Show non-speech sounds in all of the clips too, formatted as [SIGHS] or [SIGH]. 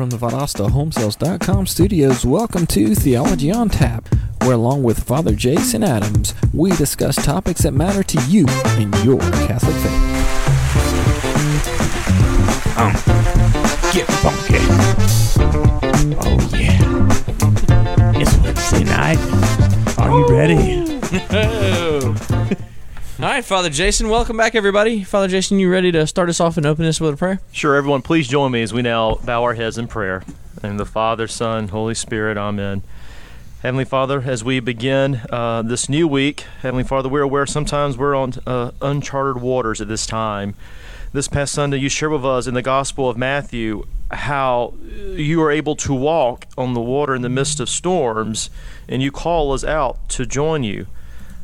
from the ValdostaHomesales.com studios, welcome to Theology on Tap, where along with Father Jason Adams, we discuss topics that matter to you in your Catholic faith. Um, get funky. Oh yeah. It's Wednesday night. Are you ready? [LAUGHS] [LAUGHS] All right, Father Jason, welcome back, everybody. Father Jason, you ready to start us off and open this with a prayer? Sure, everyone, please join me as we now bow our heads in prayer. In the Father, Son, Holy Spirit, Amen. Heavenly Father, as we begin uh, this new week, Heavenly Father, we're aware sometimes we're on uh, uncharted waters at this time. This past Sunday, you shared with us in the Gospel of Matthew how you are able to walk on the water in the midst of storms, and you call us out to join you.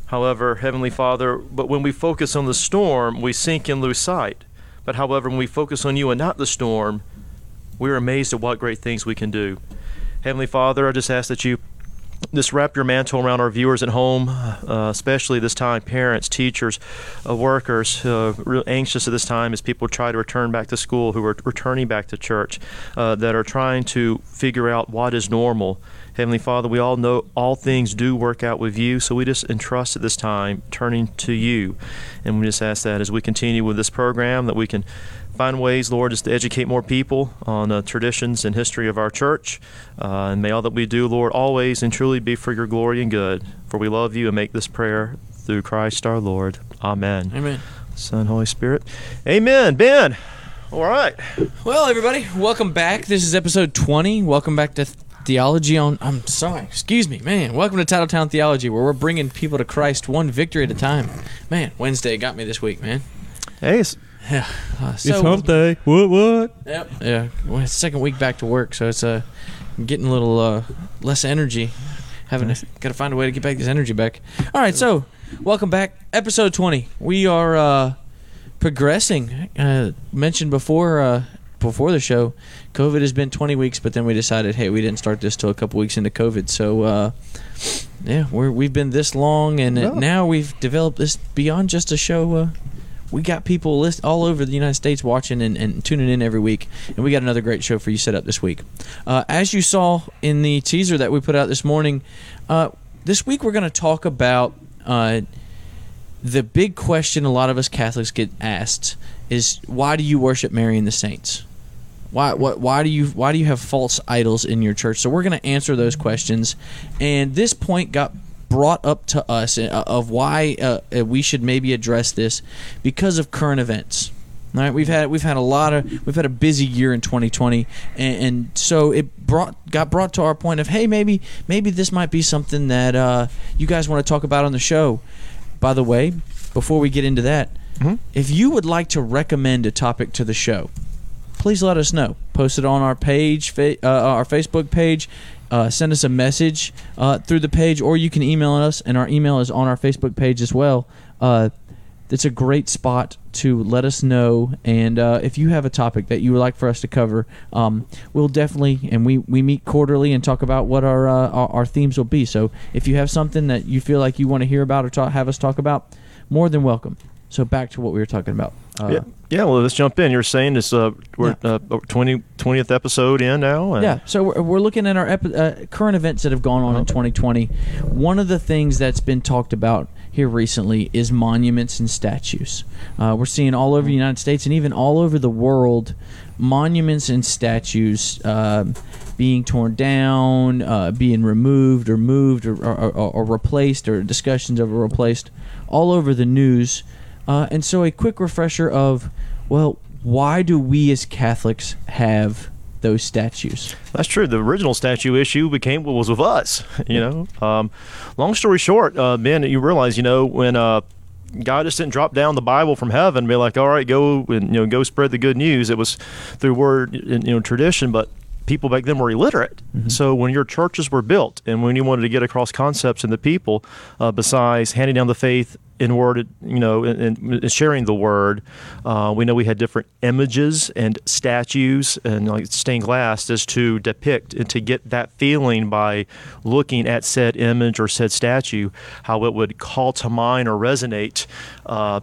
However, Heavenly Father, but when we focus on the storm, we sink and lose sight. But however, when we focus on you and not the storm, we're amazed at what great things we can do. Heavenly Father, I just ask that you just wrap your mantle around our viewers at home, uh, especially this time, parents, teachers, uh, workers, uh, real anxious at this time as people try to return back to school, who are returning back to church, uh, that are trying to figure out what is normal. Heavenly Father, we all know all things do work out with you, so we just entrust at this time turning to you. And we just ask that as we continue with this program, that we can find ways, Lord, just to educate more people on the traditions and history of our church. Uh, and may all that we do, Lord, always and truly be for your glory and good. For we love you and make this prayer through Christ our Lord. Amen. Amen. Son, Holy Spirit. Amen. Ben. All right. Well, everybody, welcome back. This is episode 20. Welcome back to Theology on. I'm sorry, excuse me, man. Welcome to Titletown Theology, where we're bringing people to Christ one victory at a time. Man, Wednesday got me this week, man. Hey, it's, [SIGHS] Yeah. Uh, It's hump day. What, what? Yep. Yeah. Well, it's second week back to work, so it's uh, getting a little uh, less energy. Having to got to find a way to get back this energy back. All right, so welcome back, episode twenty. We are uh, progressing. Uh, mentioned before uh, before the show, COVID has been twenty weeks, but then we decided, hey, we didn't start this till a couple weeks into COVID, so. Uh, yeah, we're, we've been this long, and Yeah. now we've developed this beyond just a show. Uh, we got people list all over the United States watching and, and tuning in every week, and we got another great show for you set up this week. Uh, as you saw in the teaser that we put out this morning, uh, this week we're going to talk about uh, the big question a lot of us Catholics get asked is why do you worship Mary and the saints? Why, what, why do you why do you have false idols in your church? So we're going to answer those questions, and this point got brought up to us uh, of why uh, we should maybe address this because of current events. All right, we've had we've had a lot of we've had a busy year in 2020, and, and so it brought got brought to our point of hey maybe maybe this might be something that uh, you guys want to talk about on the show. By the way, before we get into that, if you would like to recommend a topic to the show, please let us know. Post it on our page, fa- uh, our Facebook page. Uh, send us a message uh, through the page, or you can email us, and our email is on our Facebook page as well. Uh, it's a great spot to let us know, and uh, if you have a topic that you would like for us to cover, um, we'll definitely and we, we meet quarterly and talk about what our, uh, our our themes will be. So if you have something that you feel like you want to hear about or talk, have us talk about, more than welcome. So back to what we were talking about. Uh, yeah, yeah, well, let's jump in. You're saying this, uh, we're uh, 20, 20th episode in now? And Yeah, so we're, we're looking at our epi- uh, current events that have gone on in 2020. One of the things that's been talked about here recently is monuments and statues. Uh, we're seeing all over the United States and even all over the world monuments and statues um being torn down, uh, being removed or moved or, or, or, or replaced, or discussions of replaced all over the news. Uh, and so, a quick refresher of, well, why do we as Catholics have those statues? That's true. The original statue issue became what was with us. [LAUGHS] You know, um, long story short, uh, Ben, you realize, you know, when uh, God just didn't drop down the Bible from heaven and be like, "All right, go and you know, go spread the good news." It was through word, and, you know, tradition, but. People back then were illiterate, so when your churches were built, and when you wanted to get across concepts in the people, uh, besides handing down the faith in word, you know, and, sharing the word, uh, we know we had different images and statues and like stained glass as to depict and to get that feeling by looking at said image or said statue, how it would call to mind or resonate. Uh,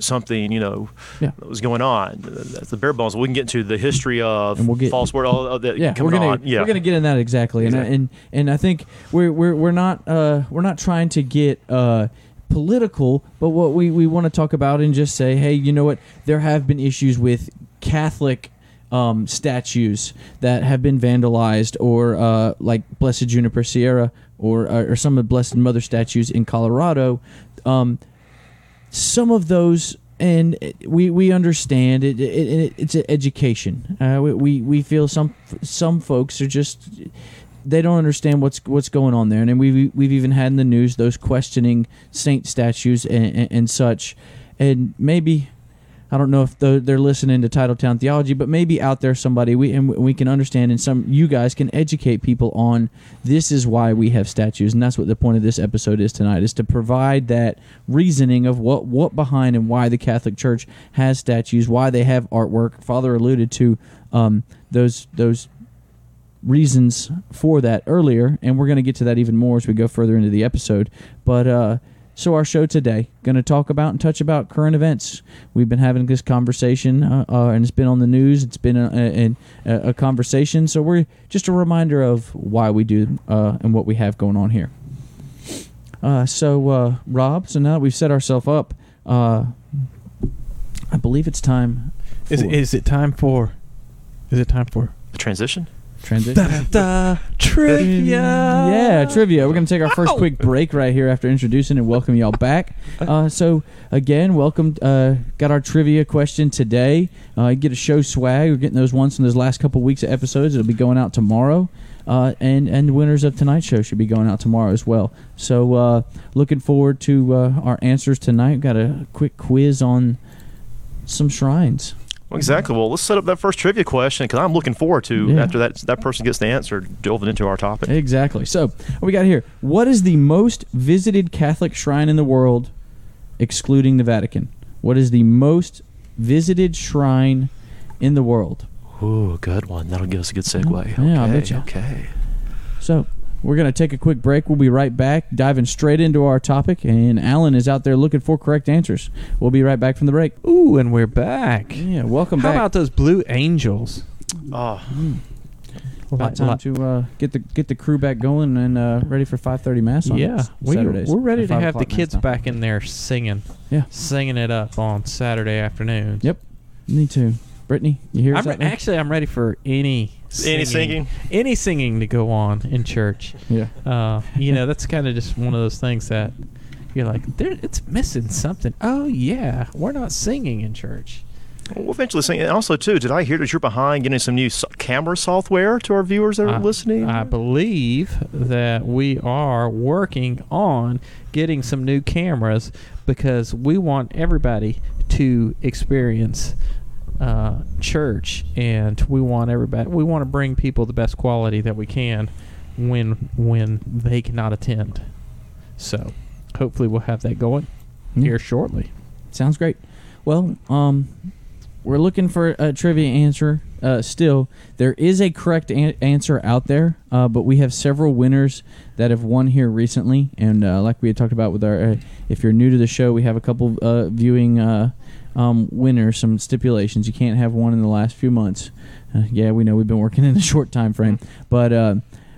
something you know Yeah. that was going on. That's the bare bones. We can get into the history of we'll get- false word, all of that yeah, coming we're gonna on. Yeah, we're gonna get in that exactly, and Exactly. and and I think we're we're we're not uh we're not trying to get uh political, but what we we want to talk about and just say, hey, you know what? There have been issues with Catholic. Um, statues that have been vandalized, or uh, like Blessed Junipero Serra, or uh, or some of the Blessed Mother statues in Colorado. Um, some of those and we we understand it, it, it it's education uh, we we feel some some folks are just they don't understand what's what's going on there. And then we've we've even had in the news those questioning saint statues and, and, and such. And maybe I don't know if they're they're listening to Titletown Theology, but maybe out there somebody we and we can understand, and some you guys can educate people on this is why we have statues, and that's what the point of this episode is tonight is to provide that reasoning of what what behind and why the Catholic Church has statues, why they have artwork. Father alluded to um, those those reasons for that earlier, and we're going to get to that even more as we go further into the episode. But uh, so our show today going to talk about and touch about current events. We've been having this conversation, uh, uh, and it's been on the news. It's been a, a, a, a conversation. So we're just a reminder of why we do uh, and what we have going on here. Uh, so uh, Rob, so now that we've set ourselves up, uh, I believe it's time. Is, for is it time for? Is it time for the transition. Transition? da, trivia? Yeah, trivia. We're going to take our first quick break right here after introducing and welcome y'all back. Uh, so, again, welcome. Uh, got our trivia question today. Uh, get a show swag. We're getting those ones from those last couple weeks of episodes. It'll be going out tomorrow. Uh, and and winners of tonight's show should be going out tomorrow as well. So uh, looking forward to uh, our answers tonight. Got a quick quiz on some shrines. Exactly. Well, let's set up that first trivia question because I'm looking forward to Yeah. after that that person gets the answer, delving into our topic. Exactly. So what we got here. What is the most visited Catholic shrine in the world, excluding the Vatican? What is the most visited shrine in the world? Ooh, a good one. That'll give us a good segue. Yeah, I okay. Okay. So we're gonna take a quick break. We'll be right back, diving straight into our topic. And Alan is out there looking for correct answers. We'll be right back from the break. Ooh, and we're back. Yeah, welcome How back. How about those Blue Angels? Oh, About time to uh, get the get the crew back going and uh, ready for 5:30 mass on yeah, we, Saturdays. we're ready to have the kids back in there singing. Yeah. singing it up on Saturday afternoons. Yep. Me too. Brittany, you hear us I'm out there? actually I'm ready for any singing, any singing? any singing to go on in church. Yeah. Uh, you know, that's kind of just one of those things that you're like, there, it's missing something. Oh yeah, we're not singing in church. We'll eventually sing. And also, too, did I hear that you're behind getting some new so- camera software to our viewers that are I- listening? I believe that we are working on getting some new cameras because we want everybody to experience uh, church, and we want everybody. We want to bring people the best quality that we can when when they cannot attend. So, hopefully, we'll have that going Yeah. here shortly. Sounds great. Well, um, we're looking for a trivia answer. Uh, still, there is a correct an- answer out there, uh, but we have several winners that have won here recently. And uh, like we had talked about with our, uh, if you're new to the show, we have a couple uh, viewing uh, um, winners. Some stipulations: you can't have one in the last few months. Uh, yeah, we know we've been working [LAUGHS] in a short time frame, but. Uh,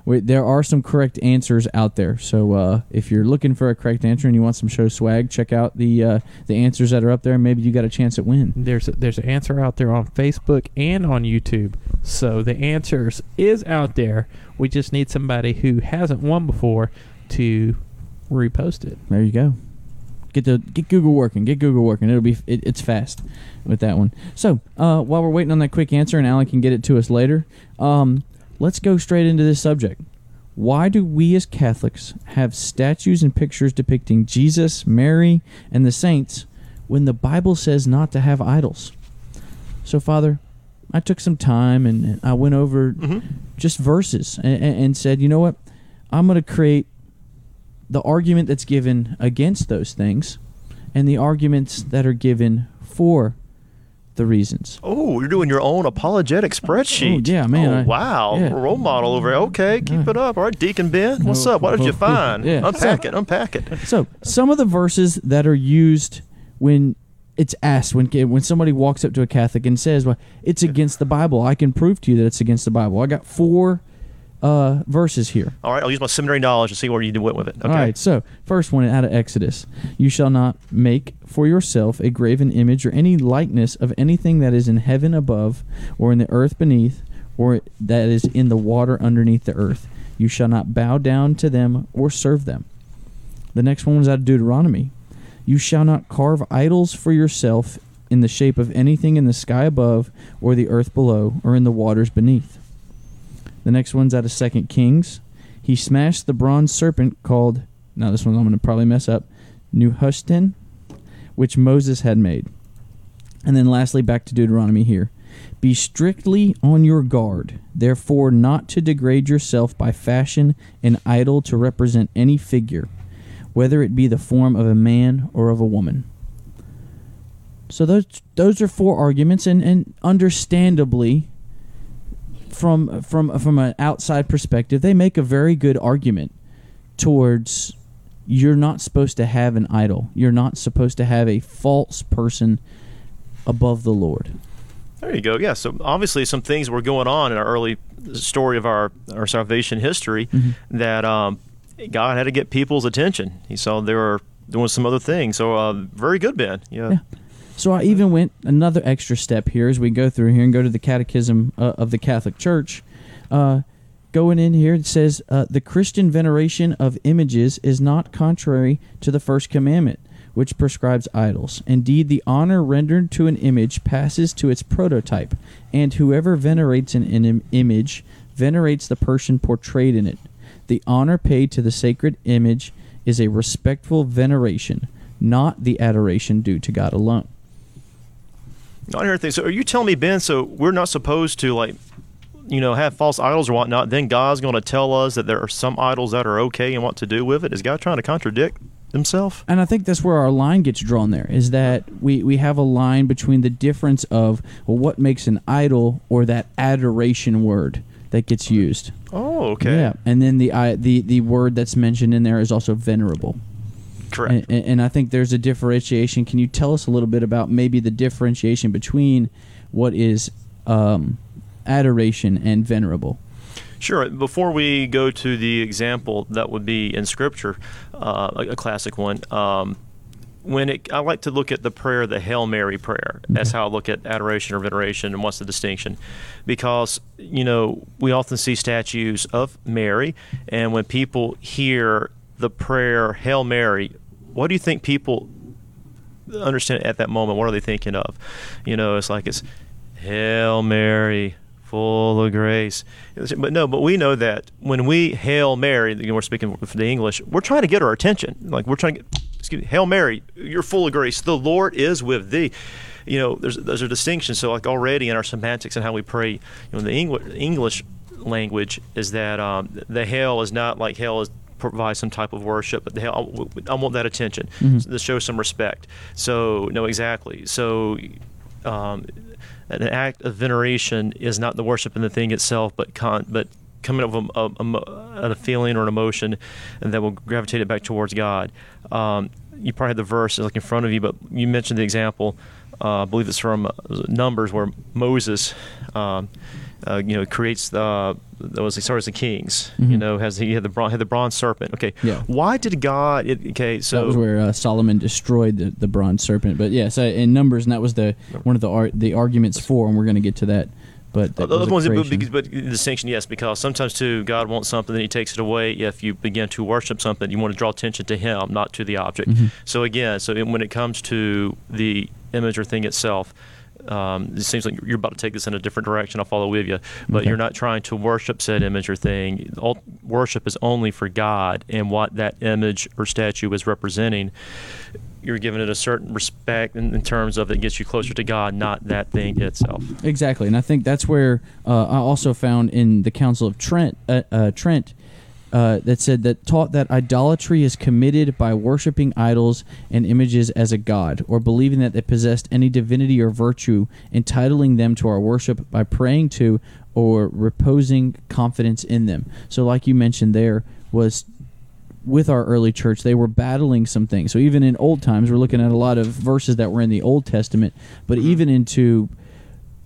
we, there are some correct answers out there. So uh, if you're looking for a correct answer and you want some show swag, check out the uh, the answers that are up there. Maybe you got a chance at win. There's a, there's an answer out there on Facebook and on YouTube. So the answers is out there. We just need somebody who hasn't won before to repost it. There you go. Get the get Google working. Get Google working. It'll be it, it's fast with that one. So uh, while we're waiting on that quick answer, and Alan can get it to us later, um, let's go straight into this subject. Why do we as Catholics have statues and pictures depicting Jesus, Mary, and the saints when the Bible says not to have idols? So, Father, I took some time and I went over Mhm. just verses and, and said, you know what? I'm going to create the argument that's given against those things and the arguments that are given for the reasons. Oh, you're doing your own apologetic spreadsheet. Oh, yeah, man, Oh, I- wow. yeah. Role model over. Here. Okay, keep Yeah. it up. All right, Deacon Ben. Oh, what's Oh, up? What did you oh, oh, find? yeah. Unpack it. Unpack it. So, some of the verses that are used when it's asked when when somebody walks up to a Catholic and says, "Well, it's against the Bible." I can prove to you that it's against the Bible. I got four uh, verses here. All right, I'll use my seminary knowledge to see where you went with it. Okay. All right, so first one out of Exodus. You shall not make for yourself a graven image or any likeness of anything that is in heaven above, or in the earth beneath, or that is in the water underneath the earth. You shall not bow down to them or serve them. The next one was out of Deuteronomy. You shall not carve idols for yourself in the shape of anything in the sky above, or the earth below, or in the waters beneath. The next one's out of Second Kings. He smashed the bronze serpent called now this one I'm going to probably mess up Nehushtan, which Moses had made. And then lastly, back to Deuteronomy here. Be strictly on your guard, therefore, not to degrade yourself by fashion an idol to represent any figure, whether it be the form of a man or of a woman. So those those are four arguments, and, and understandably, from from from an outside perspective, they make a very good argument towards you're not supposed to have an idol. You're not supposed to have a false person above the Lord. There you go. Yeah. So obviously, some things were going on in our early story of our our salvation history Mhm. that um, God had to get people's attention. He saw they were doing some other things. So uh, very good, Ben. Yeah. Yeah. So I even went another extra step here as we go through here and go to the Catechism uh, of the Catholic Church. Uh, going in here, it says uh, the Christian veneration of images is not contrary to the first commandment, which prescribes idols. Indeed, the honor rendered to an image passes to its prototype, and whoever venerates an, im- image venerates the person portrayed in it. The honor paid to the sacred image is a respectful veneration, not the adoration due to God alone. I hear things. So are you telling me, Ben? So we're not supposed to like, you know, have false idols or whatnot? Then God's going to tell us that there are some idols that are okay and what to do with it. Is God trying to contradict himself? And I think that's where our line gets drawn there is that we, we have a line between the difference of well, what makes an idol or that adoration word that gets used. Oh, okay. Yeah. And then the I, the the word that's mentioned in there is also venerable. Correct. And, and I think there's a differentiation. Can you tell us a little bit about maybe the differentiation between what is um, adoration and venerable? Sure. Before we go to the example that would be in Scripture, uh, a, a classic one. Um, when it, I like to look at the prayer, the Hail Mary prayer. That's how I look at adoration or veneration, and what's the distinction? Because you know we often see statues of Mary, and when people hear the prayer Hail Mary, what do you think people understand at that moment? What are they thinking of? You know, it's like it's Hail Mary, full of grace. But no, but we know that when we hail Mary, you know, we're speaking for the English, we're trying to get our attention. Like we're trying to get, excuse me, Hail Mary, you're full of grace. The Lord is with thee. You know, there's there's a distinction. So like already in our semantics and how we pray, you know, in the English English language is that um, the hail is not like hail is provide some type of worship, but the hail, I want that attention Mhm. to show some respect. So no, exactly. So um, an act of veneration is not the worship in the thing itself, but con- but coming up with a, a, a a feeling or an emotion, and that will gravitate it back towards God. Um, you probably had the verse like in front of you, but you mentioned the example. Uh, I believe it's from uh, Numbers, where Moses, um, uh, you know, creates the that was he starts the kings. You Mhm. know, has he had the bron- had the bronze serpent? Okay, Yeah. Why did God? It, okay, so that was where uh, Solomon destroyed the, the bronze serpent. But yes, uh, in Numbers, and that was the one of the ar- the arguments for, and we're going to get to that. But that Uh, a ones, but, distinction, yes, because sometimes too, God wants something, then He takes it away. If you begin to worship something, you want to draw attention to Him, not to the object. Mhm. So again, so when it comes to the image or thing itself, um, it seems like you're about to take this in a different direction. I'll follow with you, but Okay. you're not trying to worship said image or thing. All, worship is only for God and what that image or statue is representing. You're giving it a certain respect in, in terms of it gets you closer to God, not that thing itself. Exactly, and I think that's where uh, I also found in the Council of Trent, uh, uh, Trent, uh, that said that taught that idolatry is committed by worshiping idols and images as a god, or believing that they possessed any divinity or virtue, entitling them to our worship by praying to or reposing confidence in them. So, like you mentioned, there was with our early church, they were battling some things. So even in old times, we're looking at a lot of verses that were in the Old Testament, but even into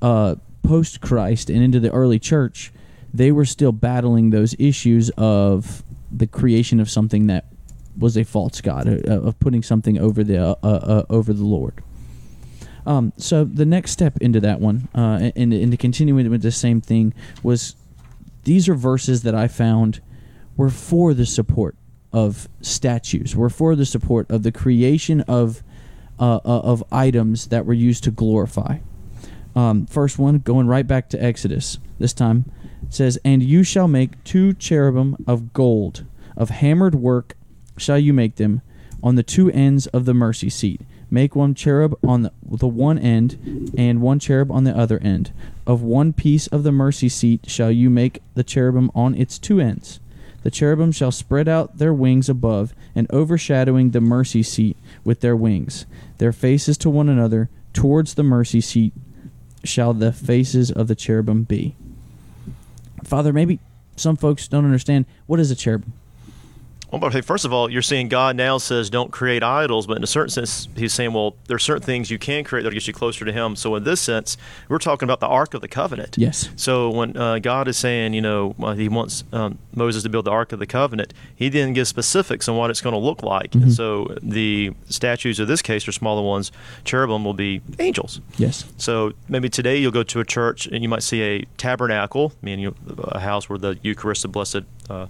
uh, post Christ and into the early church, they were still battling those issues of the creation of something that was a false god, uh, of putting something over the uh, uh, over the Lord. Um, so the next step into that one, uh, and, and to continuing with the same thing, was these are verses that I found were for the support of statues, were for the support of the creation of uh, uh, of items that were used to glorify. Um, first one, going right back to Exodus. This time, says, "And you shall make two cherubim of gold, of hammered work, shall you make them, on the two ends of the mercy seat." Make one cherub on the, the one end, and one cherub on the other end. Of one piece of the mercy seat shall you make the cherubim on its two ends. The cherubim shall spread out their wings above, and overshadowing the mercy seat with their wings. Their faces to one another, towards the mercy seat, shall the faces of the cherubim be. Father, maybe some folks don't understand what is a cherubim. Well, but first of all, you're seeing God now says don't create idols, but in a certain sense, He's saying, well, there are certain things you can create that get you closer to Him. So in this sense, we're talking about the Ark of the Covenant. Yes. So when uh, God is saying, you know, uh, He wants um, Moses to build the Ark of the Covenant, He then gives specifics on what it's going to look like. Mm-hmm. And so the statues of this case are smaller ones. Cherubim will be angels. Yes. So maybe today you'll go to a church and you might see a tabernacle, meaning a house where the Eucharist, the Blessed uh,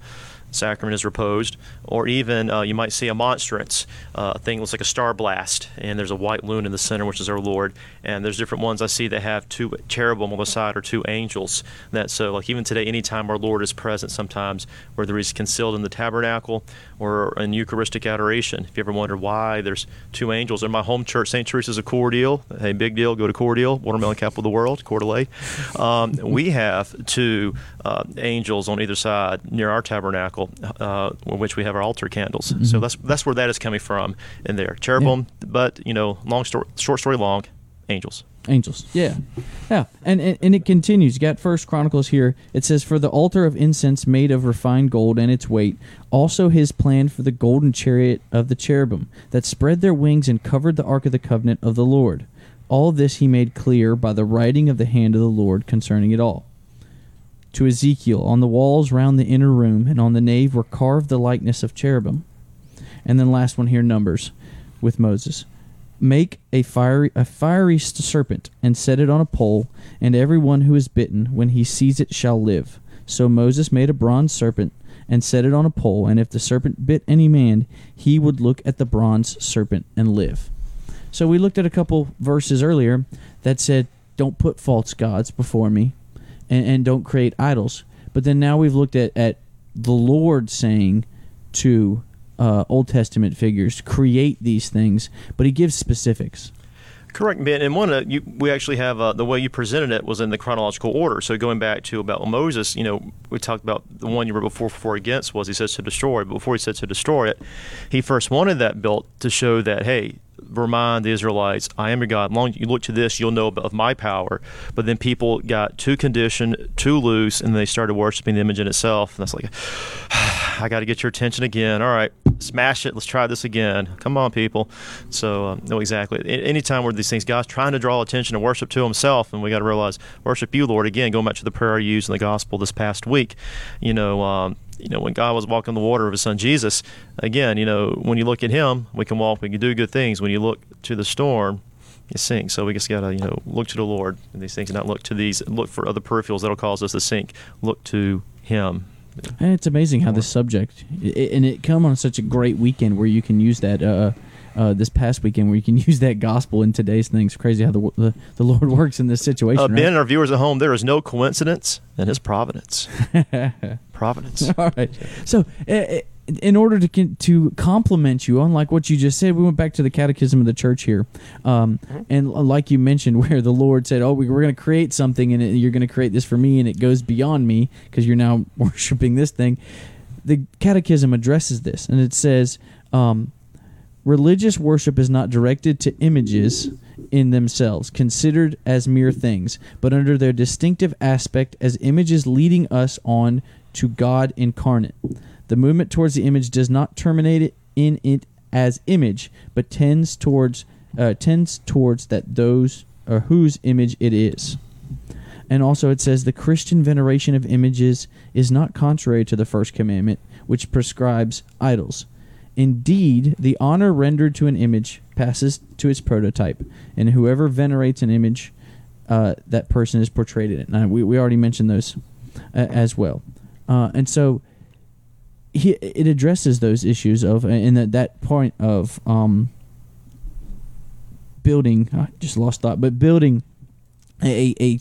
Sacrament is reposed, or even uh, you might see a monstrance, uh, a thing looks like a star blast, and there's a white loon in the center, which is our Lord. And there's different ones I see that have two cherubim on the side or two angels. That so like even today, anytime our Lord is present, sometimes whether He's concealed in the tabernacle or in Eucharistic adoration. If you ever wonder why there's two angels in my home church, St. Teresa's of Cordele. Hey, big deal. Go to Cordele, watermelon capital of the world, d'Alene. Um, we have two uh, angels on either side near our tabernacle, uh, which we have our altar candles. Mm-hmm. So that's that's where that is coming from in there. Cherubim, but you know, long story, short story long, angels. Angels. Yeah. Yeah. And, and and it continues. You got First Chronicles here. It says, For the altar of incense made of refined gold and its weight, also his plan for the golden chariot of the cherubim, that spread their wings and covered the ark of the covenant of the Lord. All this he made clear by the writing of the hand of the Lord concerning it all. To Ezekiel, on the walls round the inner room and on the nave were carved the likeness of cherubim. And then last one here, Numbers, with Moses. Make a fiery a fiery serpent and set it on a pole and everyone who is bitten when he sees it shall live. So moses made a bronze serpent and set it on a pole and if the serpent bit any man he would look at the bronze serpent and live. So we looked at a couple verses earlier that said don't put false gods before me and, and don't create idols but then now we've looked at, at the lord saying to uh, Old Testament figures create these things, but he gives specifics. Correct, Ben. And one, uh, you, we actually have uh, the way you presented it was in the chronological order. So going back to about Moses, you know, we talked about the one you were before for against was he says to destroy. But before he said to destroy it, he first wanted that built to show that hey, remind the Israelites, I am your God. Long you look to this, you'll know of my power. But then people got too conditioned, too loose, and they started worshiping the image in itself. And that's like, [SIGHS] I got to get your attention again. All right, smash it. Let's try this again. Come on, people. So, um, no, exactly. Anytime where these things, God's trying to draw attention and worship to Himself, and we got to realize, worship you, Lord. Again, going back to the prayer I used in the gospel this past week, you know, um, you know, when God was walking the water of His Son Jesus, again, you know, when you look at Him, we can walk, we can do good things. When you look to the storm, you sink. So we just gotta, you know, look to the Lord in these things, and not look to these, look for other peripherals that'll cause us to sink. Look to Him. And it's amazing how this subject, it, and it come on such a great weekend where you can use that. Uh, uh, this past weekend, where you can [LAUGHS] use that gospel in today's things. Crazy how the the, the Lord [LAUGHS] works in this situation. Uh, right? ben and our viewers at home, there is no coincidence in His providence. [LAUGHS] providence. All right. So, uh, in order to to complement you, unlike what you just said, we went back to the Catechism of the Church here, um, and like you mentioned, [LAUGHS] where the Lord said, "Oh, we, we're going to create something, and it, you're going to create this for me, and it goes beyond me because you're now [LAUGHS] worshiping this thing." The Catechism addresses this, and it says. Um, Religious worship is not directed to images in themselves, considered as mere things, but under their distinctive aspect as images leading us on to God incarnate. The movement towards the image does not terminate in it as image, but tends towards uh, tends towards that those or whose image it is. And also it says the Christian veneration of images is not contrary to the first commandment, which prescribes idols. Indeed, the honor rendered to an image passes to its prototype, and whoever venerates an image, uh, that person is portrayed in it. We, we already mentioned those uh, as well. Uh, and so he, it addresses those issues of, and that, that point of um, building, I just lost thought, but building a, a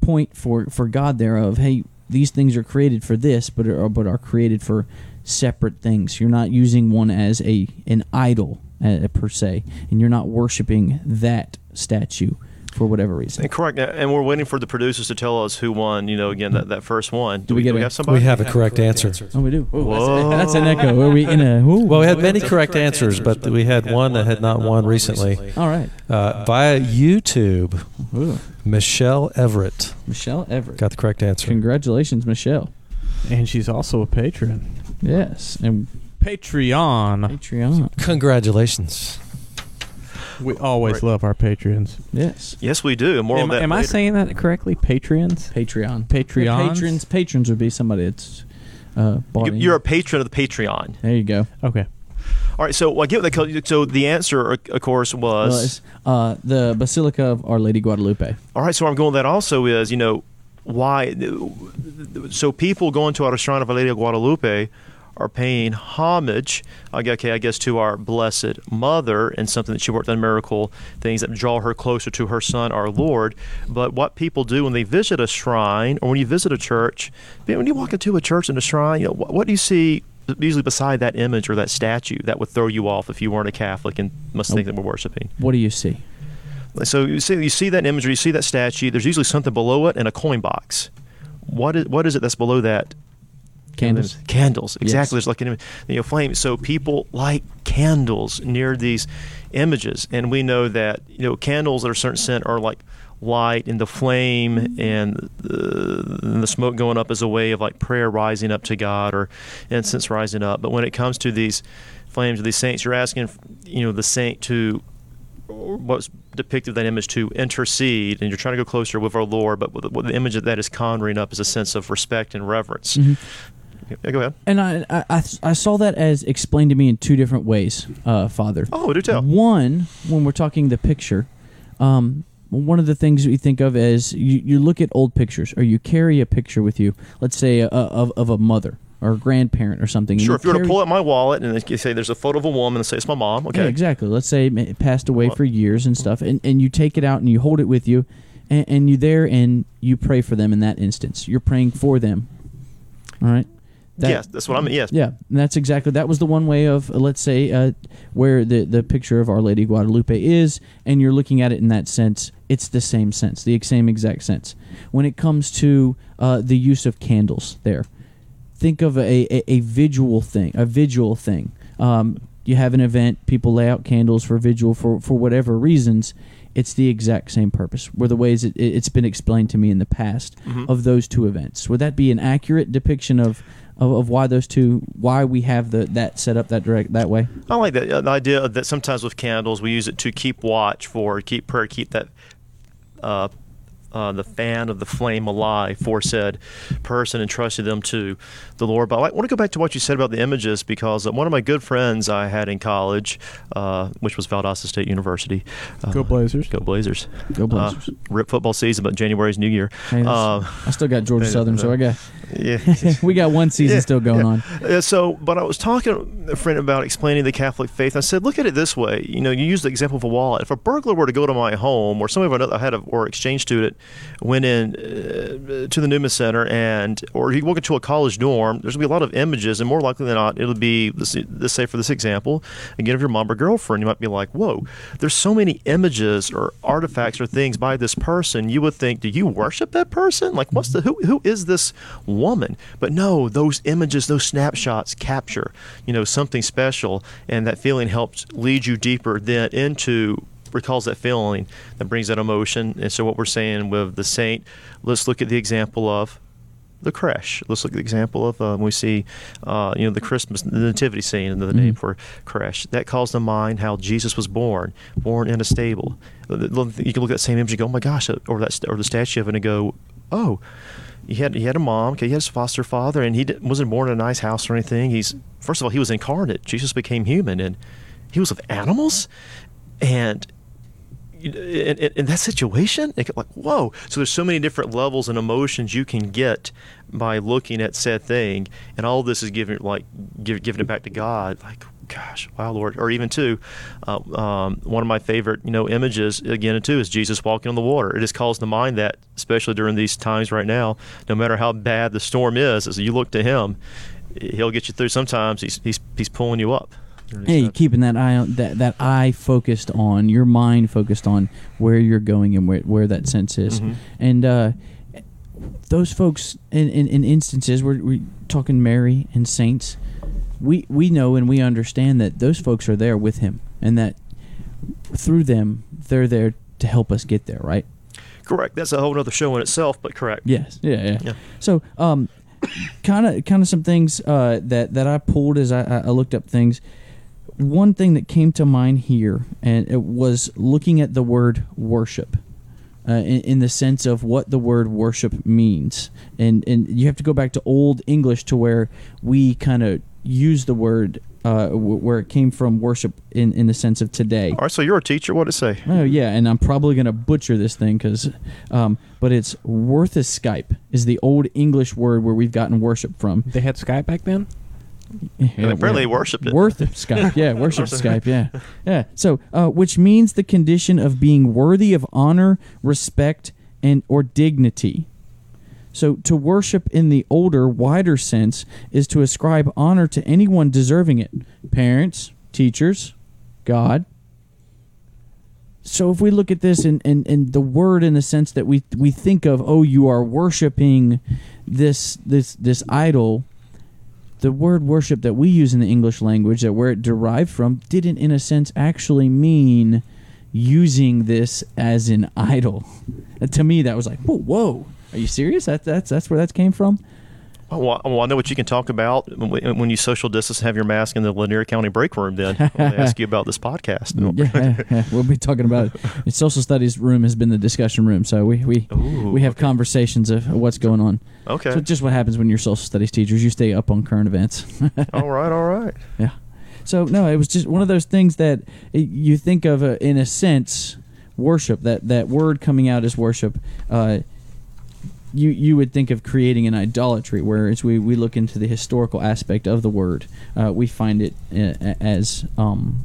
point for, for God there of, hey, these things are created for this, but are, but are created for separate things. You're not using one as a an idol uh, per se, and you're not worshiping that statue for whatever reason. And correct. And we're waiting for the producers to tell us who won. You know, again that, that first one. Do we get do we have somebody? We have a correct answer. Oh, we do. Ooh, Whoa. that's, that's an echo. Are we in a? Ooh. Well, we had many correct answers, but we had one that had not won recently. All right. Uh, via YouTube, Ooh. Michelle Everett Michelle Everett. got the correct answer. Congratulations, Michelle. And she's also a patron. Yes, and Patreon. Patreon. Congratulations. We always Right. love our patrons. Yes, Yes, we do. And more on Am, that. am I later. saying that correctly? Patrons? Patreon. Patreons? Patrons. Patrons would be somebody that's uh, bought. You- in. You're a patron of the Patreon. There you go. Okay. All right. So I get what they call So the answer, of course, was. Was uh, the Basilica of Our Lady Guadalupe. All right, so where I'm going with that also is, you know, why? So people going to our shrine of Our Lady of Guadalupe are paying homage, okay, I guess, to our Blessed Mother and something that she worked on miracle things that draw her closer to her Son, our Lord. But what people do when they visit a shrine or when you visit a church, when you walk into a church and a shrine, you know, what, what do you see? Usually beside that image or that statue that would throw you off if you weren't a Catholic and must think that we're worshiping. What do you see? So you see, you see that imagery, you see that statue. There's usually something below it and a coin box. What is what is it that's below that? Candles. Candles. Exactly. Yes. There's like an, you know flame. So people light candles near these images, and we know that you know candles that are certain scent are like light and the flame mm-hmm. and the, and the smoke going up is a way of like prayer rising up to God or incense rising up. But when it comes to these flames of these saints, you're asking you know the saint to what's depicted in that image to intercede, and you're trying to go closer with our Lord, but what the image that that is conjuring up is a sense of respect and reverence. Mm-hmm. Yeah, go ahead. And I, I, I, saw that as explained to me in two different ways, uh, Father. Oh, do tell. One, when we're talking the picture, um, one of the things we think of is you, you look at old pictures or you carry a picture with you, let's say uh, of, of a mother or a grandparent or something. Sure, if you were to pull out my wallet and you say there's a photo of a woman and say it's my mom, okay. Yeah, exactly. Let's say it passed away for years and stuff, and, and you take it out and you hold it with you, and, and you there and you pray for them in that instance. You're praying for them. All right. That- yes, that's what I mean. Yes. Yeah, and that's exactly that was the one way of uh, let's say uh, where the the picture of Our Lady Guadalupe is, and you're looking at it in that sense. It's the same sense, the same exact sense. When it comes to uh, the use of candles, there, think of a, a, a visual thing, a visual thing. Um, you have an event, people lay out candles for visual for for whatever reasons. It's the exact same purpose. Were the ways it, it's been explained to me in the past Mhm. of those two events. Would that be an accurate depiction of, of, of why those two, why we have the that set up that direct that way? I like that uh, the idea that sometimes with candles we use it to keep watch for, keep prayer, keep that uh, uh, the fan of the flame alive for said person and trusted them to the Lord. But I want to go back to what you said about the images because uh, one of my good friends I had in college, uh, which was Valdosta State University. Uh, Go Blazers. Go Blazers. Go Blazers. Uh, rip football season, but January's New Year. Hey, Uh, I still got Georgia [LAUGHS] Southern, so I got yeah. [LAUGHS] we got one season Yeah, still going yeah. on. So, but I was talking to a friend about explaining the Catholic faith. I said, look at it this way. You know, you use the example of a wallet. If a burglar were to go to my home, or somebody I had a, or exchange student went in uh, to the Newman Center, and or he walk into a college dorm, there's gonna be a lot of images, and more likely than not, it'll be let's, let's say for this example, again, of your mom or girlfriend, you might be like, whoa, there's so many images or artifacts or things by this person. You would think, do you worship that person? Like, what's the who? Who is this woman? But no, those images, those snapshots capture, you know, something special, and that feeling helps lead you deeper then into recalls that feeling that brings that emotion. And so, what we're saying with the saint, let's look at the example of the creche. Let's look at the example of uh, when we see, uh, you know, the Christmas, the nativity scene, and the name Mhm. for creche. That calls to mind how Jesus was born, born in a stable. Uh, You can look at that same image and go, oh my gosh, or that or the statue of it and go, oh, he had he had a mom, okay, he had his foster father, and he wasn't born in a nice house or anything. He's first of all, he was incarnate. Jesus became human, and he was with animals, and in, in, that situation, it, like whoa! So there's so many different levels and emotions you can get by looking at said thing, and all this is giving like give, giving it back to God. Like, gosh, wow, Lord, or even too, uh, um, one of my favorite you know images again too is Jesus walking on the water. It just calls to mind that, especially during these times right now, no matter how bad the storm is, as you look to Him, He'll get you through. Sometimes He's He's He's pulling you up. Hey, keeping that eye on that that eye focused on your mind focused on where you're going and where where that sense is, Mhm. and uh, those folks in, in, in instances we're, we're talking Mary and saints, we we know and we understand that those folks are there with him, and that through them they're there to help us get there, right? Correct. That's a whole other show in itself, but correct. Yes. Yeah. Yeah. Yeah. So, um, kind of, kind of some things uh, that that I pulled as I I looked up things. One thing that came to mind here, and it was looking at the word worship. Uh, in, in the sense of what the word worship means, and and you have to go back to Old English to where we kind of use the word uh, w- where it came from worship in in the sense of today. All right. So you're a teacher. What did it say? Oh yeah, and I'm probably gonna butcher this thing because, um, but it's worth a Skype is the old English word where we've gotten worship from. They had Skype back then. Yeah, apparently they worshipped it. Worth Skype, [LAUGHS] yeah, worship Skype, yeah, yeah. So, uh, which means the condition of being worthy of honor, respect, and or dignity. So, to worship in the older, wider sense is to ascribe honor to anyone deserving it parents, teachers, God. So, if we look at this and in, in, in the word in the sense that we, we think of, oh, you are worshiping this this this idol, the word worship that we use in the English language, that where it derived from, didn't in a sense actually mean using this as an idol. And [LAUGHS] to me, that was like, whoa, whoa, are you serious? That, that's that's where that came from. Well, well, I know what you can talk about when you social distance, have your mask in the Lanier County break room. Then they ask you about this podcast. [LAUGHS] yeah, [LAUGHS] we'll be talking about it. The social studies room has been the discussion room, so we we, Ooh, we have okay. conversations of what's going on. Okay. So just what happens when you're social studies teachers, you stay up on current events. [LAUGHS] all right. All right. Yeah. So no, it was just one of those things that you think of uh, in a sense worship. That that word coming out as worship. Uh, you you would think of creating an idolatry, whereas we, we look into the historical aspect of the word, uh, we find it uh, as um,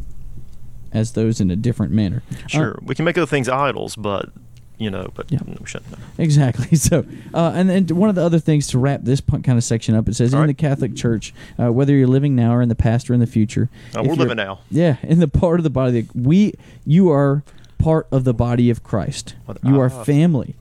as those in a different manner. Uh, Sure. we can make other things idols, but you know, but Yeah. we shouldn't. no. Exactly. [LAUGHS] So, uh, and then one of the other things to wrap this kind of section up, it says All in right. the Catholic Church, uh, whether you're living now or in the past or in the future, Uh, we're living now. Yeah, in the part of the body, that we you are part of the body of Christ. What- You are ah. family.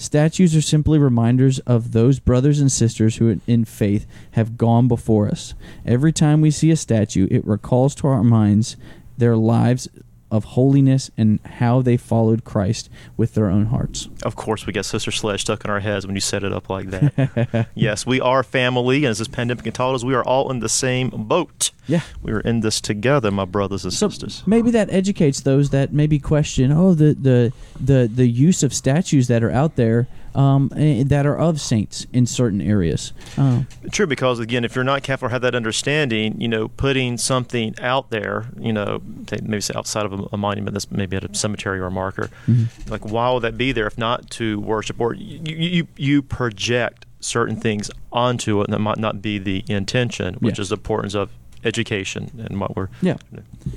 Statues are simply reminders of those brothers and sisters who, in faith, have gone before us. Every time we see a statue, it recalls to our minds their lives of holiness and how they followed Christ with their own hearts. Of course, we got Sister Sledge stuck in our heads when you set it up like that. [LAUGHS] yes, we are family, and as this pandemic has taught us, we are all in the same boat. Yeah. We are in this together, my brothers and So sisters. maybe that educates those that maybe question, oh, the the the, the use of statues that are out there um, eh, that are of saints in certain areas. Oh, True, because again, if you're not careful or have that understanding, you know, putting something out there, you know, maybe say outside of a, a monument that's maybe at a cemetery or a marker, Mm-hmm. like why would that be there if not to worship or you you, you project certain things onto it that might not be the intention, which Yeah. is the importance of education and what we're yeah.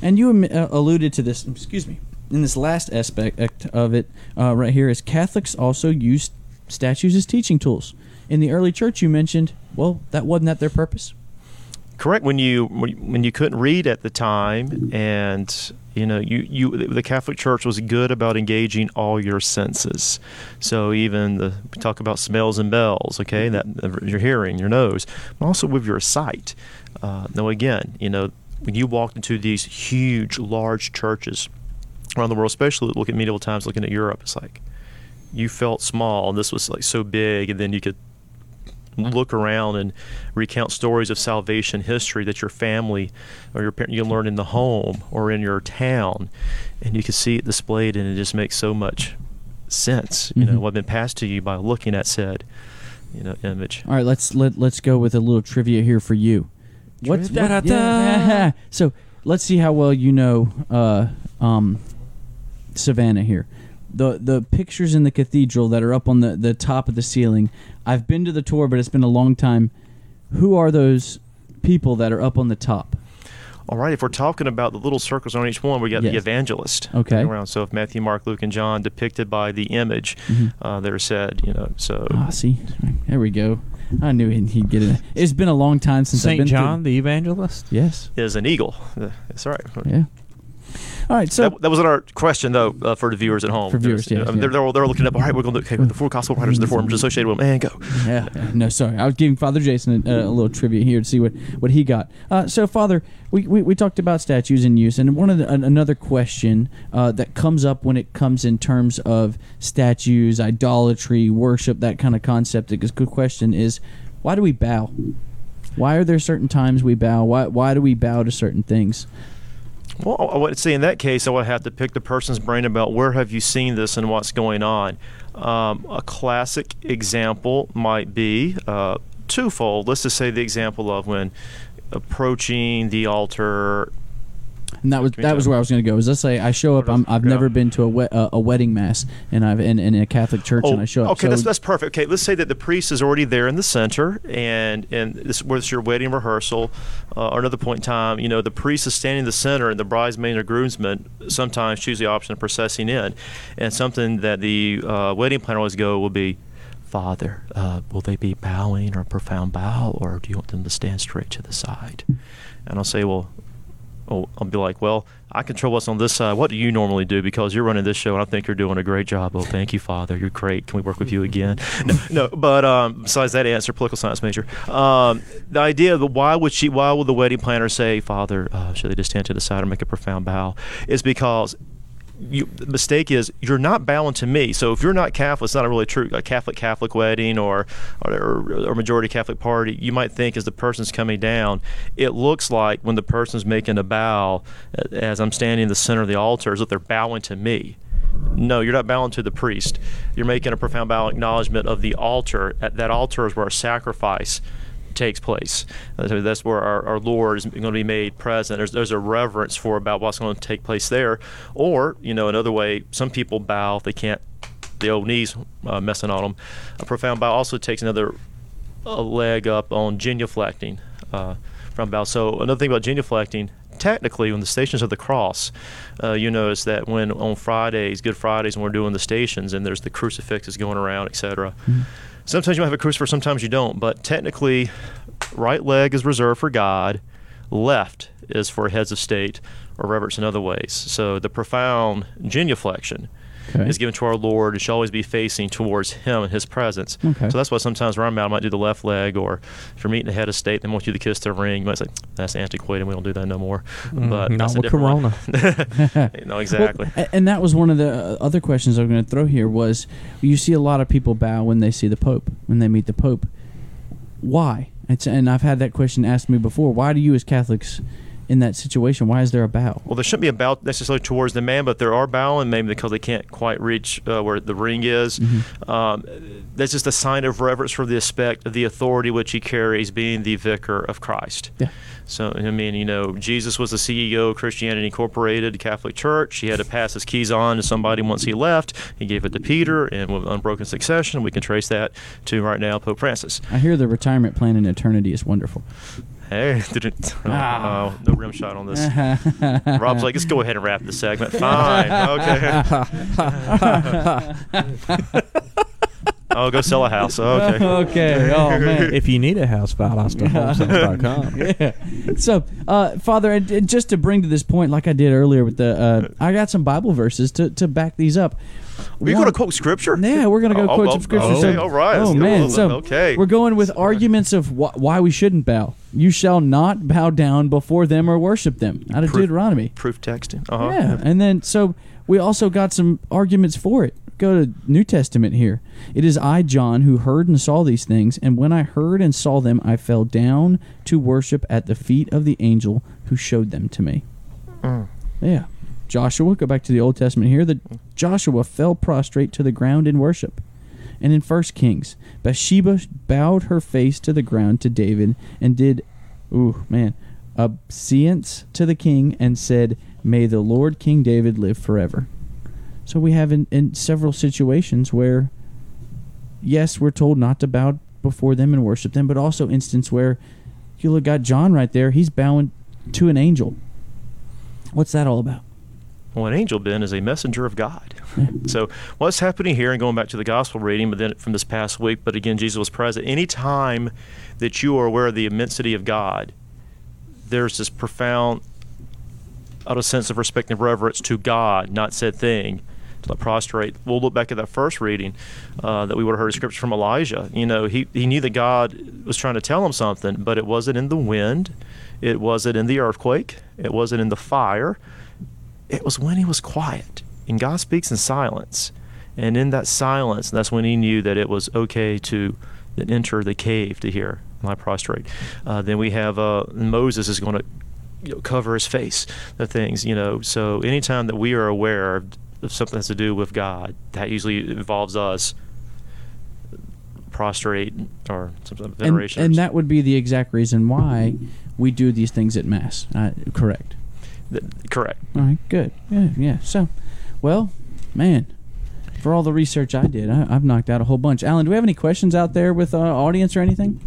And you uh, alluded to this. Excuse me. In this last aspect of it, uh, right here, is Catholics also use statues as teaching tools. In the early church, you mentioned, well, that wasn't that their purpose. correct when you when you- couldn't read at the time and you know you you the Catholic Church was good about engaging all your senses so even the we talk about smells and bells okay that your hearing your nose but also with your sight uh, now again you know when you walked into these huge large churches around the world especially look at medieval times looking at Europe it's like you felt small and this was like so big and then you could look around and recount stories of salvation history that your family or your parent you learn in the home or in your town, and you can see it displayed, and it just makes so much sense. You know Mhm. what had been passed to you by looking at said, you know, image. All right, let's let let's go with a little trivia here for you. What's what, yeah. [LAUGHS] so? Let's see how well you know uh, um, Savannah here. The the pictures in the cathedral that are up on the, the top of the ceiling. I've been to the tour, but it's been a long time. Who are those people that are up on the top? All right, if we're talking about the little circles on each one, we got Yes. the evangelist. Okay. Around. So if Matthew, Mark, Luke, and John depicted by the image, Mhm. uh, they're said, you know, so Ah, see, there we go. I knew he'd he'd get it. It's been a long time since I've Saint been through- John the Evangelist. Yes. is an eagle. [LAUGHS] That's right. Yeah. All right. So that, that wasn't our question though uh, for the viewers at home. For viewers, yeah, I mean, yeah. They're, they're, they're looking up. All right, we're going to look. okay, the four gospel writers and the forms associated with them, and go. Yeah, yeah. no, sorry. I was giving Father Jason a, a little trivia here to see what, what he got. Uh, so, Father, we, we, we talked about statues in use, and one of the, another question uh, that comes up when it comes in terms of statues, idolatry, worship, that kind of concept. A good question is, why do we bow? Why are there certain times we bow? Why why do we bow to certain things? Well, I would say in that case, I would have to pick the person's brain about where have you seen this and what's going on. Um, a classic example might be uh, twofold. Let's just say the example of when approaching the altar. And that was that was where I was going to go. Is let's say I show up. I'm, I've Yeah. never been to a, we, uh, a wedding mass, and I've in, in a Catholic church, and I show up. Oh, okay, so, that's, that's perfect. Okay, let's say that the priest is already there in the center, and and this was your wedding rehearsal, uh, or another point in time. You know, the priest is standing in the center, and the bridesmaid or groomsmen sometimes choose the option of processing in, and something that the uh, wedding planner always go will be. Father, uh, will they be bowing or a profound bow, or do you want them to stand straight to the side? And I'll say, well, oh, I'll be like, well, I control what's on this side. What do you normally do? Because you're running this show, and I think you're doing a great job. Oh, thank you, Father. You're great. Can we work with you again? [LAUGHS] No, no. But um, besides that answer, political science major. Um, the idea of why would she? Why would the wedding planner say, Father, uh, should they just stand to the side or make a profound bow? Is because you, the mistake is you're not bowing to me. So if you're not Catholic, it's not a really true a Catholic Catholic wedding or or, or majority Catholic party. You might think as the person's coming down, it looks like when the person's making a bow, uh, as I'm standing in the center of the altar, is that they're bowing to me. No, you're not bowing to the priest. You're making a profound bow acknowledgement of the altar. At that altar is where a sacrifice takes place. Uh, so that's where our, our Lord is going to be made present. There's, there's a reverence for about what's going to take place there. Or, you know, another way, some people bow they can't, the old knees uh, messing on them. A profound bow also takes another leg up on genuflecting uh, from bow. So another thing about genuflecting, technically, when the Stations of the Cross, uh, you notice that when on Fridays, Good Fridays, when we're doing the stations and there's the crucifixes going around, etc. Sometimes you might have a crucifix, sometimes you don't. But technically, right leg is reserved for God, left is for heads of state or reverence in other ways. So the profound genuflection Okay. is given to our Lord. It should always be facing towards Him and His presence. Okay. So that's why sometimes where I'm at, I might do the left leg, or if you're meeting the head of state, they want you to kiss the ring. You might say, that's antiquated. And we don't do that no more. But Mm, that's not with Corona. [LAUGHS] no, [LAUGHS] exactly. Well, and that was one of the uh, other questions I was going to throw here was you see a lot of people bow when they see the Pope, when they meet the Pope. Why? It's, and I've had that question asked me before. Why do you, as Catholics, in that situation, why is there a bow? Well, there shouldn't be a bow necessarily towards the man, but there are bowing maybe because they can't quite reach uh, where the ring is. Um, that's just a sign of reverence for the aspect of the authority which he carries, being the vicar of Christ. Yeah. So, I mean, you know, Jesus was the CEO of Christianity Incorporated, Catholic Church. He had to pass his keys on to somebody once he left. He gave it to Peter, and with unbroken succession, we can trace that to right now Pope Francis. I hear the retirement plan in eternity is wonderful. Hey, [LAUGHS] didn't, oh, Ah. oh, no rim shot on this. [LAUGHS] Rob's like, let's go ahead and wrap the segment. Fine. [LAUGHS] Okay. Oh, go sell a house. Okay. [LAUGHS] okay. Oh man. [LAUGHS] if you need a house, ValdostaHomesales.com. [LAUGHS] yeah. So, uh, Father, and- and just to bring to this point, like I did earlier with the, uh, I got some Bible verses to, to back these up. We're going to quote scripture? Yeah, we're gonna go Oh, quote oh, some scripture. Okay, So- all right. Oh Let's man, so okay. we're going with arguments of wh- why we shouldn't bow. You shall not bow down before them or worship them. Out of Proof- Deuteronomy. proof texting. Uh-huh. Yeah, and then so we also got some arguments for it. go to New Testament here. It is I, John, who heard and saw these things, and when I heard and saw them, I fell down to worship at the feet of the angel who showed them to me. Mm. Yeah. Joshua, go back to the Old Testament here. The Joshua fell prostrate to the ground in worship. And in First Kings, Bathsheba bowed her face to the ground to David and did, ooh man, obeisance to the king and said, "May the Lord King David live forever." So we have in, in several situations where, yes, we're told not to bow before them and worship them, but also instance where you look at John right there, he's bowing to an angel. What's that all about? Well, an angel, Ben, is a messenger of God. [LAUGHS] so, what's happening here, and going back to the gospel reading, but then from this past week, but again, Jesus was present. Any time that you are aware of the immensity of God, there's this profound, out of sense of respect and reverence to God, not said thing. To prostrate. We'll look back at that first reading uh, that we would have heard scripture from Elijah. You know, he, he knew that God was trying to tell him something, but it wasn't in the wind, it wasn't in the earthquake, it wasn't in the fire it was when he was quiet. And God speaks in silence. And in that silence, that's when he knew that it was okay to enter the cave to hear my prostrate. Uh, then we have uh, Moses is going to you know, cover his face, the things, you know. So anytime that we are aware of, of something that's to do with God, that usually involves us prostrate or some sort of And, veneration. and that would be the exact reason why we do these things at Mass. Uh, correct. Th- correct. All right, good. Yeah, yeah. So, well, man, for all the research I did, I, I've knocked out a whole bunch. Alan, do we have any questions out there with uh, audience or anything?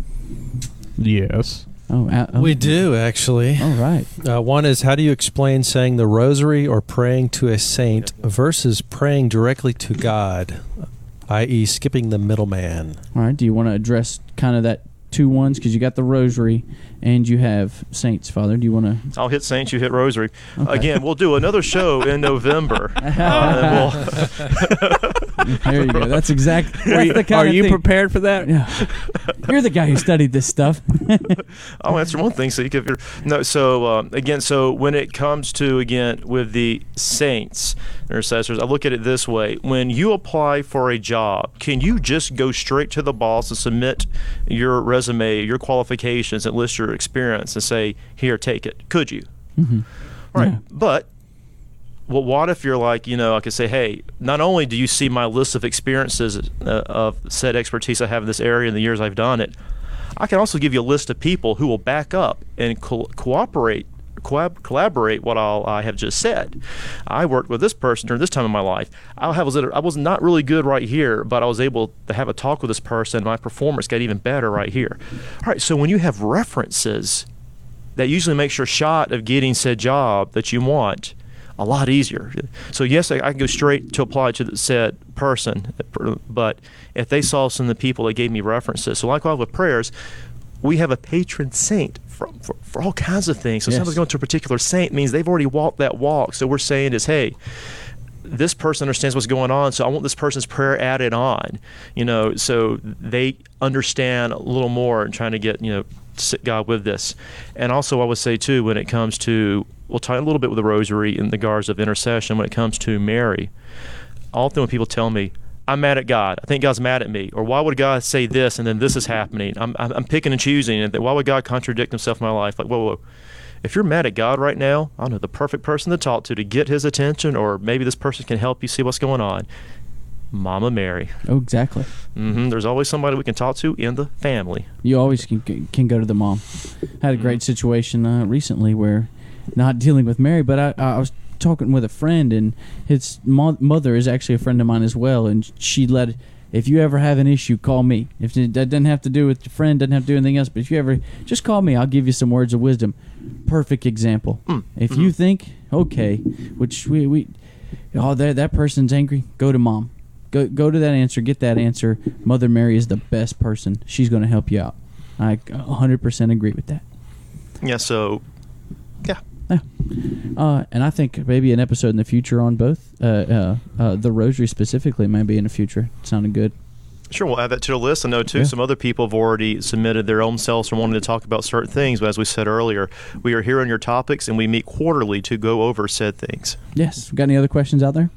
Yes. Oh, uh, oh, We do actually. All right. Uh, one is how do you explain saying the rosary or praying to a saint versus praying directly to God, i.e., skipping the middleman? All right. Do you want to address kind of that two ones because you got the rosary and you have saints, Father? Do you want to? I'll hit Saints, you hit Rosary. Okay. Again, we'll do another show in [LAUGHS] November. [LAUGHS] Uh, we'll- [LAUGHS] [LAUGHS] There you go. That's exactly. [LAUGHS] Are you, the kind are of you thing- prepared for that? Yeah. [LAUGHS] You're the guy who studied this stuff. I'll answer one thing so you can. No, so um, again, so when it comes to again with the saints, intercessors, I look at it this way: when you apply for a job, can you just go straight to the boss and submit your resume, your qualifications, and list your experience, and say, "Here, take it"? Could you? hmm Right. Yeah. But well, what if you're like, you know, I could say, hey, not only do you see my list of experiences uh, of said expertise I have in this area in the years I've done it, I can also give you a list of people who will back up and co- cooperate. Collaborate what I'll, I have just said. I worked with this person during this time in my life. I was I was not really good right here, but I was able to have a talk with this person. My performance got even better right here. All right, so when you have references, that usually makes your shot of getting said job that you want a lot easier. So yes, I, I can go straight to apply to the said person, but if they saw some of the people that gave me references, so likewise with prayers, we have a patron saint for, for, for all kinds of things. So Yes. somebody's going to a particular saint means they've already walked that walk. So we're saying is, hey, this person understands what's going on, so I want this person's prayer added on, you know, so they understand a little more and trying to get, you know, sit God with this. And also, I would say, too, when it comes to, we'll tie a little bit with the rosary in the guards of intercession, when it comes to Mary, often when people tell me, I'm mad at God. I think God's mad at me. Or why would God say this and then this is happening? I'm, I'm, picking and choosing. And why would God contradict himself in my life? Like, whoa, whoa. If you're mad at God right now, I don't know the perfect person to talk to to get his attention, or maybe this person can help you see what's going on. Mama Mary. Oh, exactly. hmm There's always somebody we can talk to in the family. You always can can go to the mom. Had a great situation uh, recently where, not dealing with Mary, but I, I was talking with a friend, and his mo- mother is actually a friend of mine as well, and she let. If you ever have an issue, call me. If it, that doesn't have to do with your friend, doesn't have to do anything else, but if you ever just call me, I'll give you some words of wisdom. Perfect example. Mm, If you think okay, which we we, oh that that person's angry, go to mom. Go go to that answer, get that answer. Mother Mary is the best person. She's going to help you out. I 100% agree with that. Yeah, so, yeah. Uh, and I think maybe an episode in the future on both. Uh, uh, uh, the rosary specifically might be in the future. Sounded good. Sure, we'll add that to the list. I know, too, Yeah. some other people have already submitted their own selves from wanting to talk about certain things. But as we said earlier, we are here on your topics and we meet quarterly to go over said things. Yes. Got any other questions out there?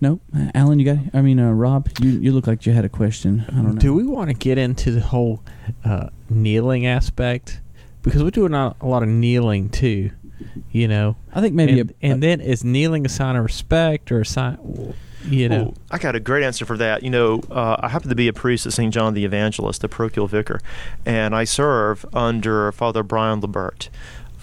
Nope. Uh, Alan, you got? I mean, uh, Rob, you you look like you had a question. I don't know. Do we want to get into the whole uh, kneeling aspect? Because we're doing a a lot of kneeling too, you know. I think maybe and, a, and then is kneeling a sign of respect or a sign, you know? Ooh, I got a great answer for that. You know, uh, I happen to be a priest at St. John the Evangelist, the parochial vicar, and I serve under Father Brian Lebert.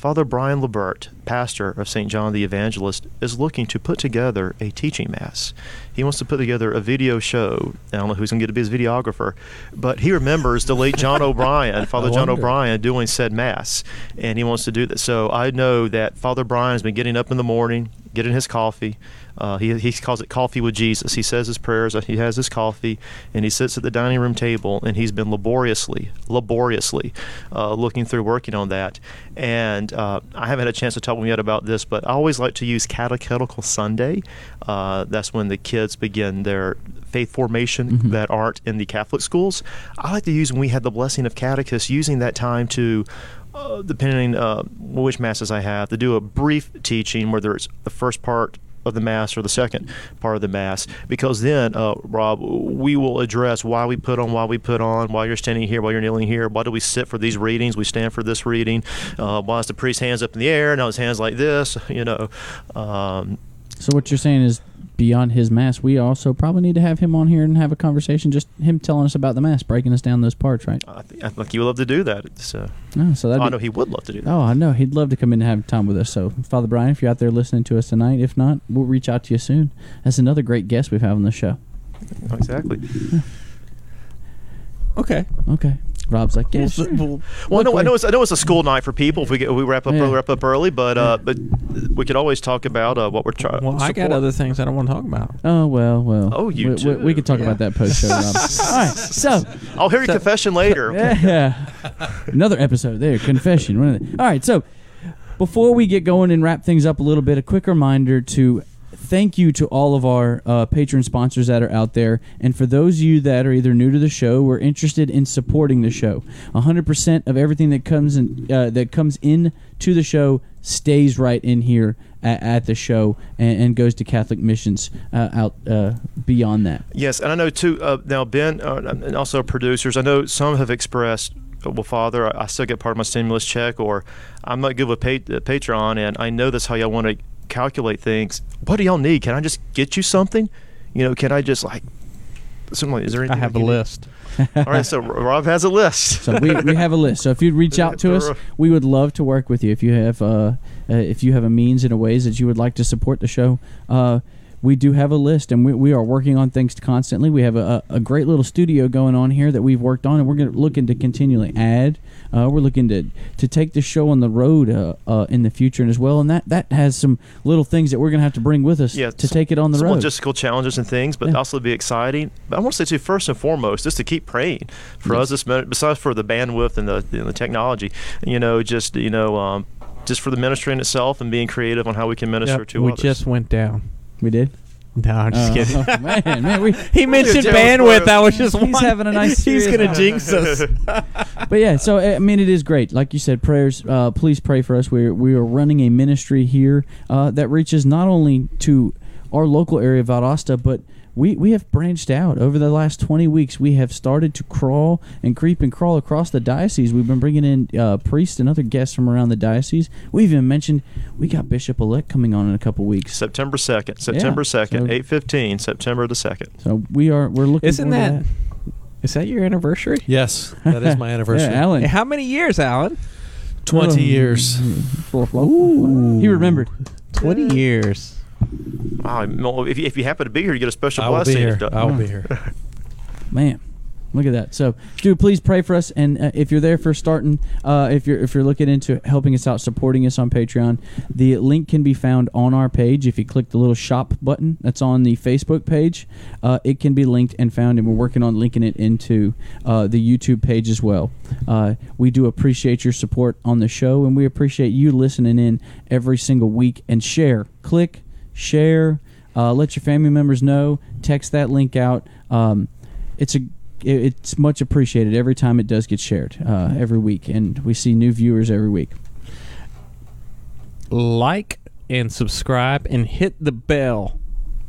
Father Brian Lebert, pastor of St. John the Evangelist, is looking to put together a teaching mass. He wants to put together a video show. I don't know who's going to get to be his videographer, but he remembers the late John [LAUGHS] O'Brien, Father John. O'Brien, doing said mass, and he wants to do that. So I know that Father Brian has been getting up in the morning, getting his coffee. Uh, he, he calls it coffee with Jesus. He says his prayers. He has his coffee, and he sits at the dining room table, and he's been laboriously, laboriously uh, looking through, working on that. And uh, I haven't had a chance to talk with him yet about this, but I always like to use Catechetical Sunday. Uh, that's when the kids begin their faith formation Mhm. that aren't in the Catholic schools. I like to use when we had the blessing of catechists, using that time to uh, depending uh, which masses I have, to do a brief teaching, whether it's the first part of the mass or the second part of the mass, because then, uh, Rob, we will address why we put on, why we put on, why you're standing here, why you're kneeling here, why do we sit for these readings, we stand for this reading, uh, why is the priest hands up in the air, now his hands like this, you know. Um, So what you're saying is beyond his mass, we also probably need to have him on here and have a conversation. Just him telling us about the mass, breaking us down those parts, right? I, think, I think he would love to do that. So No, so that'd oh, I be, know he would love to do that. Oh, I know. He'd love to come in and have time with us. So, Father Brian, if you're out there listening to us tonight, if not, we'll reach out to you soon. That's another great guest we've had on the show. Exactly. okay. Okay. Rob's like, yeah, Well, sure. well, Well, I know, I know, it's, I know it's a school night for people if we get, if we wrap up Yeah. early, wrap up early, but uh, but we could always talk about uh, what we're trying. well, I got other things I don't want to talk about. Oh well, well. Oh, you we, we, too. we could talk Yeah. about that post show, Rob. [LAUGHS] All right, so I'll hear your So- confession later. [LAUGHS] yeah, another episode there, confession. One of the- All right, so before we get going and wrap things up a little bit, a quick reminder to thank you to all of our uh, Patreon sponsors that are out there, and for those of you that are either new to the show or interested in supporting the show, 100% of everything that comes in uh, that comes in to the show stays right in here at, at the show and, and goes to Catholic missions uh, out uh, beyond that. Yes, and I know too. Uh, now Ben uh, and also producers. I know some have expressed, uh, "Well, Father, I still get part of my stimulus check," or "I'm not good with pa- uh, Patreon," and I know that's how y'all want to calculate things. What do y'all need? Can I just get you something? You know, can I just like something? Like, is there anything? I have a list. [LAUGHS] All right, so Rob has a list. So we, we have a list. So if you'd reach out to us, [LAUGHS] we would love to work with you. If you have uh, uh, if you have a means and a ways that you would like to support the show, uh, we do have a list, and we, we are working on things constantly. We have a, a great little studio going on here that we've worked on, and we're going to looking to continually add. Uh, we're looking to to take the show on the road uh, uh, in the future and as well, and that that has some little things that we're going to have to bring with us Yeah, to some- take it on the some road. logistical challenges and things, but Yeah. also be exciting. But I want to say too, first and foremost, just to keep praying for Yes. us. This minute, besides for the bandwidth and the and the technology, you know, just you know, um, just for the ministry in itself and being creative on how we can minister Yep, to we others. just went down. We did. No, I'm just Oh, kidding. [LAUGHS] oh, man, man, we, [LAUGHS] he mentioned jealous bandwidth. for I was just He's wondering- having a nice [LAUGHS] He's gonna time. jinx us. but yeah, so I mean, it is great. Like you said, prayers. Uh, please pray for us. We're we are running a ministry here uh, that reaches not only to our local area of Valdosta, but we we have branched out over the last twenty weeks. We have started to crawl and creep and crawl across the diocese. We've been bringing in uh, priests and other guests from around the diocese. We even mentioned we got Bishop elect coming on in a couple weeks. September second, September second, so- eight fifteen, September the second. So we are we're looking. Isn't forward that to is that your anniversary? Yes, that is my [LAUGHS] anniversary. Yeah, Alan. How many years, Alan? 20 years. Ooh. He remembered. Twenty years. Wow, if you, if you happen to be here, you get a special I will be blessing. here. If you- I will be here. [LAUGHS] Man, look at that. So, dude, please pray for us. And uh, if you're there for starting, uh, if you're if you're looking into helping us out, supporting us on Patreon, the link can be found on our page. If you click the little shop button that's on the Facebook page, uh, it can be linked and found. And we're working on linking it into uh, the YouTube page as well. Uh, we do appreciate your support on the show, and we appreciate you listening in every single week. And share, click, share. Uh, let your family members know. Text that link out. Um, it's a it's much appreciated every time it does get shared uh, every week, and we see new viewers every week. Like and subscribe and hit the bell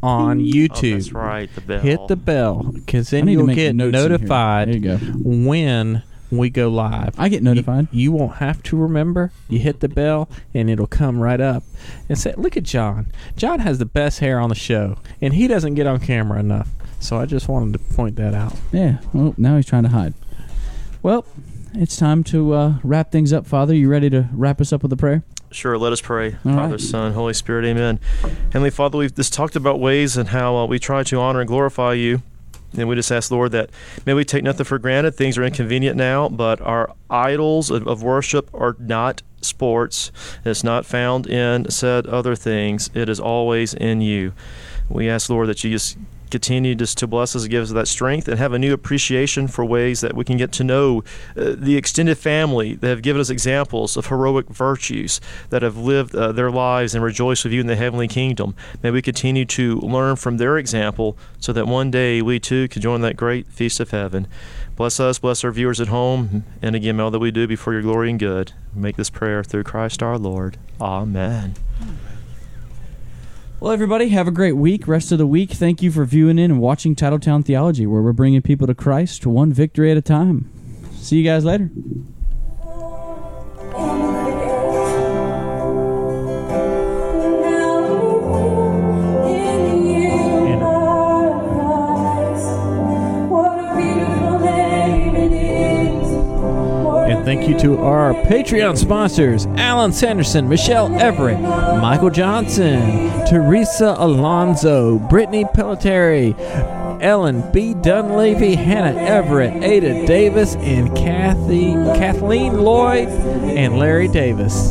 on Oh, YouTube. that's right. The bell. Hit the bell because then you'll get notes in here. notified There you go. When we go live. I get notified. You, you won't have to remember. You hit the bell and it'll come right up and say, "Look at John. John has the best hair on the show, and he doesn't get on camera enough." So I just wanted to point that out. Yeah. Well, now he's trying to hide. Well, it's time to uh, wrap things up, Father. You ready to wrap us up with a prayer? Sure, let us pray. All Father, right. Son, Holy Spirit, amen. Heavenly Father, we've just talked about ways and how uh, we try to honor and glorify you. And we just ask, Lord, that may we take nothing for granted. Things are inconvenient now, but our idols of, of worship are not sports. It's not found in said other things. It is always in you. We ask, Lord, that you just continue just to bless us, and give us that strength, and have a new appreciation for ways that we can get to know uh, the extended family that have given us examples of heroic virtues that have lived uh, their lives and rejoice with you in the heavenly kingdom. May we continue to learn from their example so that one day we too can join that great feast of heaven. Bless us, bless our viewers at home, and again, all that we do before your glory and good. Make this prayer through Christ our Lord. Amen. Well, everybody, have a great week. Rest of the week. Thank you for viewing in and watching Titletown Theology, where we're bringing people to Christ one victory at a time. See you guys later. Thank you to our Patreon sponsors Alan Sanderson, Michelle Everett, Michael Johnson, Teresa Alonzo, Brittany Pelletieri, Ellen B. Dunleavy, Hannah Everett, Ada Davis, and Kathy, Kathleen Lloyd, and Larry Davis.